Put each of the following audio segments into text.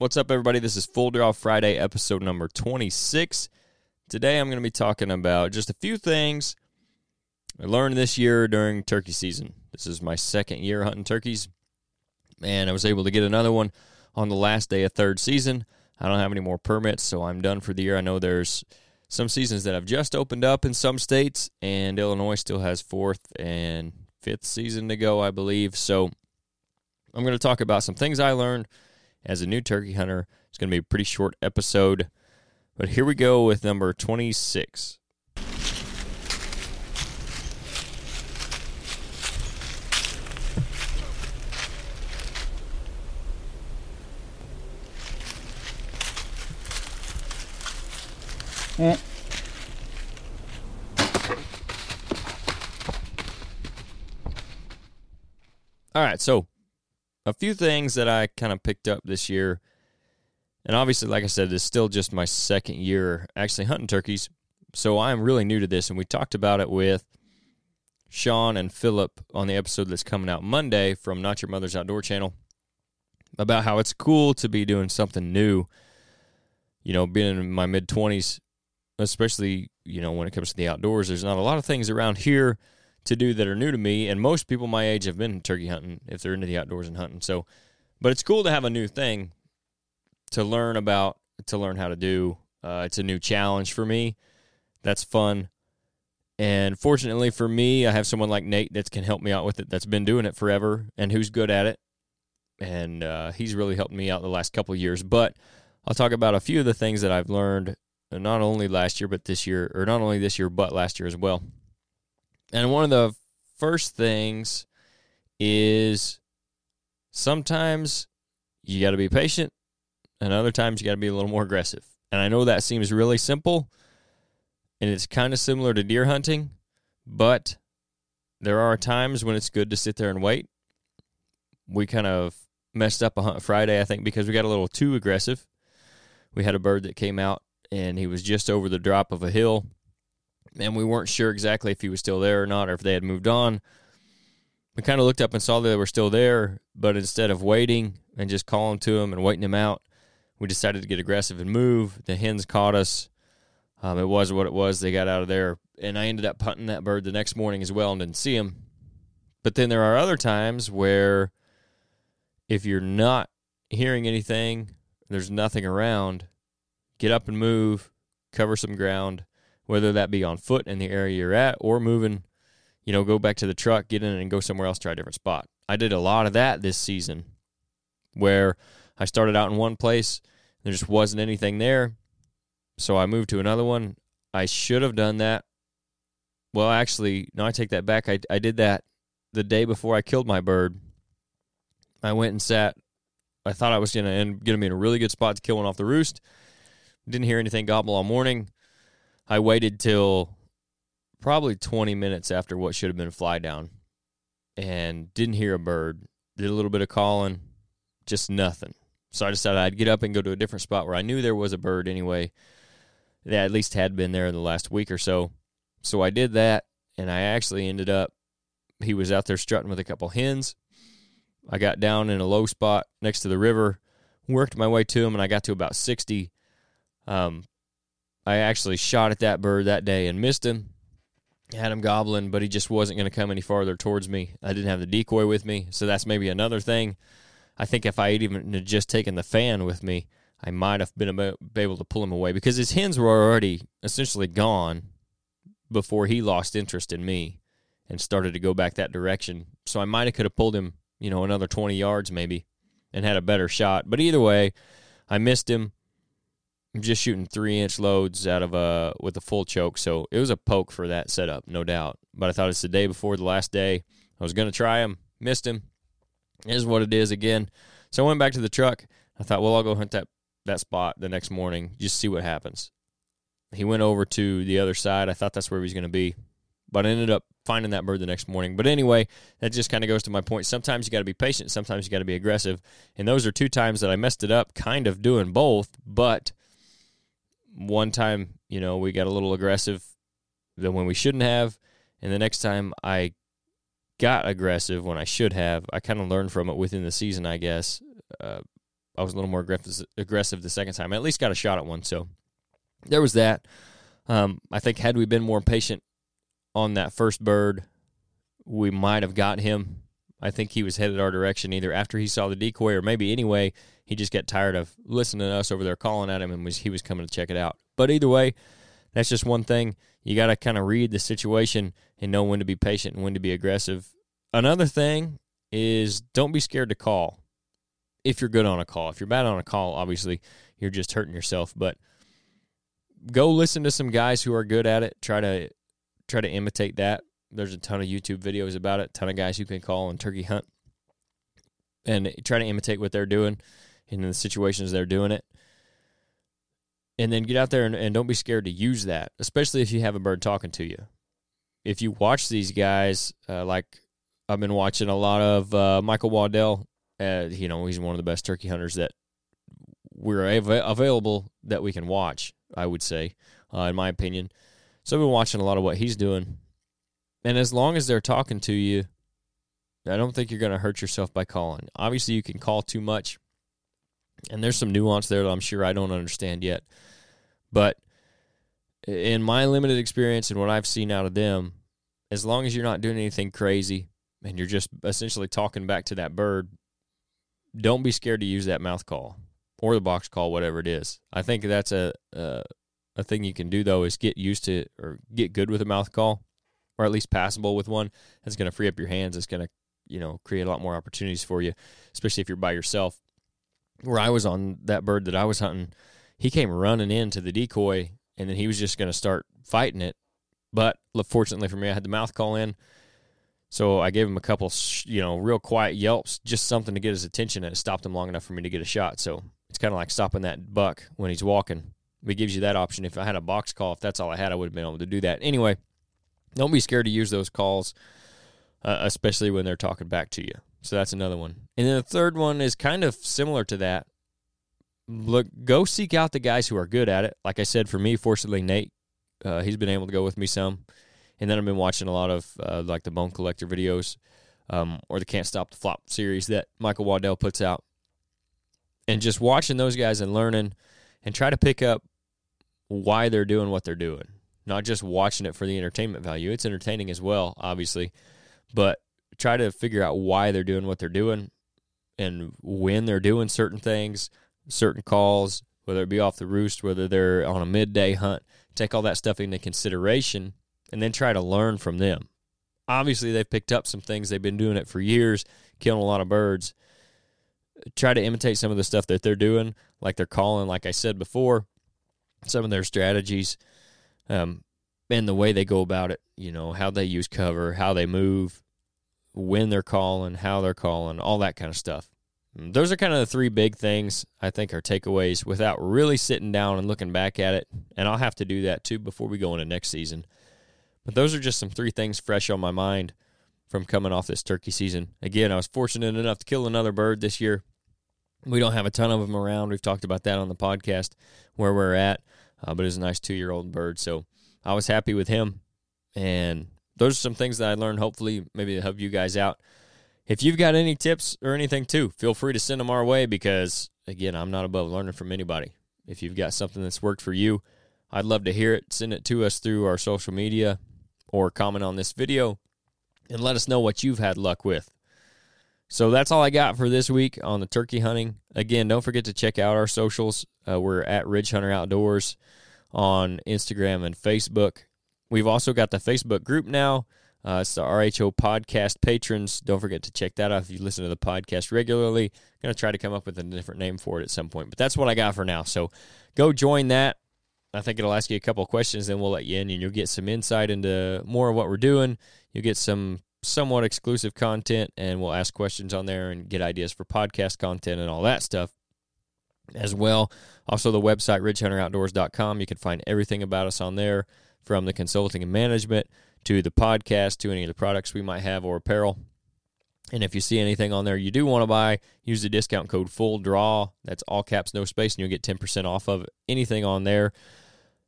What's up, everybody? This is Full Draw Friday, episode number 26. Today I'm going to be talking about just a few things I learned this year during turkey season. This is my second year hunting turkeys, and I was able to get another one on the last day of third season. I don't have any more permits, so I'm done for the year. I know there's some seasons that have just opened up in some states, and Illinois still has fourth and fifth season to go, I believe. So I'm going to talk about some things I learned as a new turkey hunter. It's going to be a pretty short episode, but here we go with number 26. Eh. All right, so a few things that I kind of picked up this year. And obviously, like I said, it's still just my second year actually hunting turkeys. So I'm really new to this. And we talked about it with Sean and Philip on the episode that's coming out Monday from Not Your Mother's Outdoor channel about how it's cool to be doing something new. You know, being in my mid 20s, especially, you know, when it comes to the outdoors, there's not a lot of things around here to do that are new to me. And most people my age have been turkey hunting if they're into the outdoors and hunting. So, but it's cool to have a new thing to learn about, to learn how to do. Uh, it's a new challenge for me. That's fun. And fortunately for me, I have someone like Nate that can help me out with it that's been doing it forever and who's good at it. And uh, he's really helped me out the last couple years. But I'll talk about a few of the things that I've learned not only last year, but this year, or not only this year, but last year as well. And one of the first things is sometimes you got to be patient, and other times you got to be a little more aggressive. And I know that seems really simple, and it's kind of similar to deer hunting, but there are times when it's good to sit there and wait. We kind of messed up a hunt Friday, I think, because we got a little too aggressive. We had a bird that came out and he was just over the drop of a hill and we weren't sure exactly if he was still there or not, or if they had moved on. We kind of looked up and saw that they were still there, but instead of waiting and just calling to him and waiting him out, we decided to get aggressive and move. The hens caught us. Um, it was what it was. They got out of there, and I ended up punting that bird the next morning as well and didn't see him. But then there are other times where if you're not hearing anything, there's nothing around, get up and move, cover some ground, whether that be on foot in the area you're at or moving, you know, go back to the truck, get in and go somewhere else, try a different spot. I did a lot of that this season where I started out in one place, there just wasn't anything there. So I moved to another one. I should have done that. Well, actually, no, I take that back. I, I did that the day before I killed my bird. I went and sat. I thought I was going to end, going to be in a really good spot to kill one off the roost. Didn't hear anything gobble all morning. I waited till probably 20 minutes after what should have been fly down and didn't hear a bird. Did a little bit of calling, just nothing. So I decided I'd get up and go to a different spot where I knew there was a bird anyway that at least had been there in the last week or so. So I did that, and I actually ended up, he was out there strutting with a couple hens. I got down in a low spot next to the river, worked my way to him, and I got to about 60. Um, I actually shot at that bird that day and missed him. Had him gobbling, but he just wasn't going to come any farther towards me. I didn't have the decoy with me, so that's maybe another thing. I think if I had even just taken the fan with me, I might have been able to pull him away because his hens were already essentially gone before he lost interest in me and started to go back that direction. So I might have could have pulled him, you know, another 20 yards maybe and had a better shot. But either way, I missed him. I'm just shooting three inch loads out of a with a full choke, so it was a poke for that setup, no doubt. But I thought it's the day before the last day. I was gonna try him, missed him. It is what it is again. So I went back to the truck. I thought, well, I'll go hunt that that spot the next morning, just see what happens. He went over to the other side. I thought that's where he was gonna be, but I ended up finding that bird the next morning. But anyway, that just kind of goes to my point. Sometimes you got to be patient. Sometimes you got to be aggressive. And those are two times that I messed it up, kind of doing both, but one time, you know, we got a little aggressive than when we shouldn't have, and the next time I got aggressive when I should have. I kind of learned from it within the season, I guess. Uh, I was a little more aggressive, the second time. I at least got a shot at one. So there was that. Um, I think had we been more patient on that first bird, we might have got him. I think he was headed our direction either after he saw the decoy or maybe anyway he just got tired of listening to us over there calling at him and was he was coming to check it out. But either way, that's just one thing. You got to kind of read the situation and know when to be patient and when to be aggressive. Another thing is don't be scared to call if you're good on a call. If you're bad on a call, obviously you're just hurting yourself. But go listen to some guys who are good at it. Try to try to imitate that. There's a ton of YouTube videos about it. Ton of guys you can call and turkey hunt, and try to imitate what they're doing in the situations they're doing it. And then get out there and, and don't be scared to use that, especially if you have a bird talking to you. If you watch these guys, uh, like I've been watching a lot of uh, Michael Waddell. Uh, you know, he's one of the best turkey hunters that we're av- available that we can watch. I would say, uh, in my opinion. So I've been watching a lot of what he's doing, and as long as they're talking to you, I don't think you're going to hurt yourself by calling. Obviously, you can call too much, and there's some nuance there that I'm sure I don't understand yet. But in my limited experience and what I've seen out of them, as long as you're not doing anything crazy and you're just essentially talking back to that bird, don't be scared to use that mouth call or the box call, whatever it is. I think that's a a thing you can do though is get used to or get good with a mouth call, or at least passable with one. That's going to free up your hands. It's going to you know create a lot more opportunities for you, especially if you're by yourself. Where I was on that bird that I was hunting, he came running into the decoy, and then he was just going to start fighting it. But fortunately for me, I had the mouth call in. So I gave him a couple, you know, real quiet yelps, just something to get his attention, and it stopped him long enough for me to get a shot. So it's kind of like stopping that buck when he's walking. It gives you that option. If I had a box call, if that's all I had, I would have been able to do that. Anyway, don't be scared to use those calls, uh, especially when they're talking back to you. So that's another one. And then the third one is kind of similar to that. Look, go seek out the guys who are good at it. Like I said, for me, fortunately, Nate, uh, he's been able to go with me some. And then I've been watching a lot of uh, like the Bone Collector videos um, or the Can't Stop the Flop series that Michael Waddell puts out and just watching those guys and learning and try to pick up why they're doing what they're doing. Not just watching it for the entertainment value. It's entertaining as well, obviously, but try to figure out why they're doing what they're doing and when they're doing certain things, certain calls, whether it be off the roost, whether they're on a midday hunt. Take all that stuff into consideration and then try to learn from them. Obviously, they've picked up some things. They've been doing it for years, killing a lot of birds try to imitate some of the stuff that they're doing, like they're calling, like I said before, some of their strategies, um, and the way they go about it. You know how they use cover, how they move, when they're calling, how they're calling, all that kind of stuff. Those are kind of the three big things I think are takeaways without really sitting down and looking back at it. And I'll have to do that too before we go into next season. But those are just some three things fresh on my mind from coming off this turkey season. Again, I was fortunate enough to kill another bird this year. We don't have a ton of them around. We've talked about that on the podcast where we're at, uh, but it's a nice two year old bird. So I was happy with him. And those are some things that I learned, hopefully, maybe to help you guys out. If you've got any tips or anything too, feel free to send them our way because, again, I'm not above learning from anybody. If you've got something that's worked for you, I'd love to hear it. Send it to us through our social media or comment on this video and let us know what you've had luck with. So that's all I got for this week on the turkey hunting. Again, don't forget to check out our socials. Uh, we're at Ridge Hunter Outdoors on Instagram and Facebook. We've also got the Facebook group now. Uh, it's the RHO Podcast Patrons. Don't forget to check that out if you listen to the podcast regularly. I'm going to try to come up with a different name for it at some point, but that's what I got for now. So go join that. I think it'll ask you a couple questions, then we'll let you in, and you'll get some insight into more of what we're doing. You'll get some somewhat exclusive content, and we'll ask questions on there and get ideas for podcast content and all that stuff as well. Also, the website, ridgehunteroutdoors.com. You can find everything about us on there from the consulting and management to the podcast to any of the products we might have or apparel. And if you see anything on there you do want to buy, use the discount code Full Draw. That's all caps, no space, and you'll get 10% off of anything on there.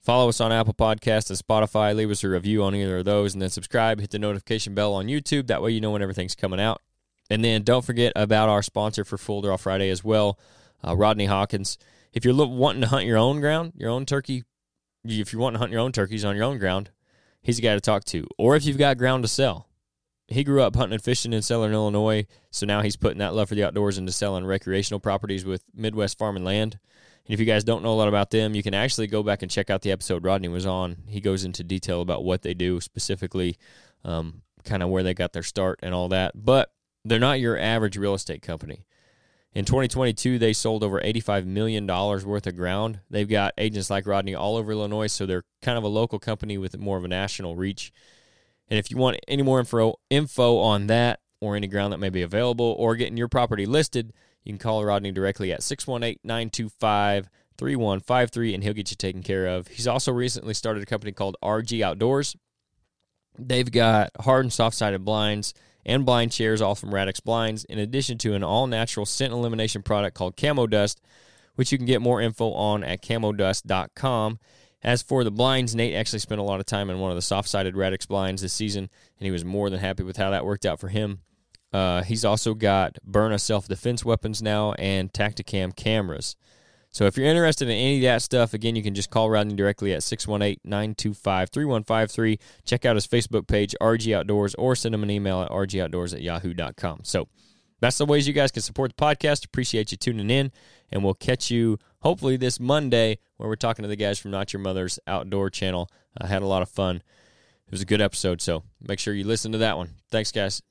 Follow us on Apple Podcasts and Spotify. Leave us a review on either of those, and then subscribe. Hit the notification bell on YouTube. That way, you know when everything's coming out. And then don't forget about our sponsor for Full Draw Friday as well. uh, Rodney Hawkins. If you're wanting to hunt your own ground, your own turkey, if you want to hunt your own turkeys on your own ground, he's a guy to talk to. Or if you've got ground to sell, he grew up hunting and fishing in Southern Illinois, so now he's putting that love for the outdoors into selling recreational properties with Midwest Farm and Land. And if you guys don't know a lot about them, you can actually go back and check out the episode Rodney was on. He goes into detail about what they do, specifically, um, kind of where they got their start and all that. But they're not your average real estate company. In 2022, they sold over $85 million worth of ground. They've got agents like Rodney all over Illinois, so they're kind of a local company with more of a national reach. And if you want any more info, info on that or any ground that may be available or getting your property listed, you can call Rodney directly at 618 925 3153 and he'll get you taken care of. He's also recently started a company called RG Outdoors. They've got hard and soft sided blinds and blind chairs, all from Radix Blinds, in addition to an all natural scent elimination product called Camo Dust, which you can get more info on at camodust.com. As for the blinds, Nate actually spent a lot of time in one of the soft sided Radix blinds this season, and he was more than happy with how that worked out for him. Uh, he's also got Byrna self defense weapons now and Tactacam cameras. So if you're interested in any of that stuff, again, you can just call Rodney directly at 618 925 3153. Check out his Facebook page, RG Outdoors, or send him an email at rgoutdoors at yahoo.com. So that's the ways you guys can support the podcast. Appreciate you tuning in, and we'll catch you hopefully this Monday where we're talking to the guys from Not Your Mother's Outdoor channel. I had a lot of fun. It was a good episode, so make sure you listen to that one. Thanks, guys.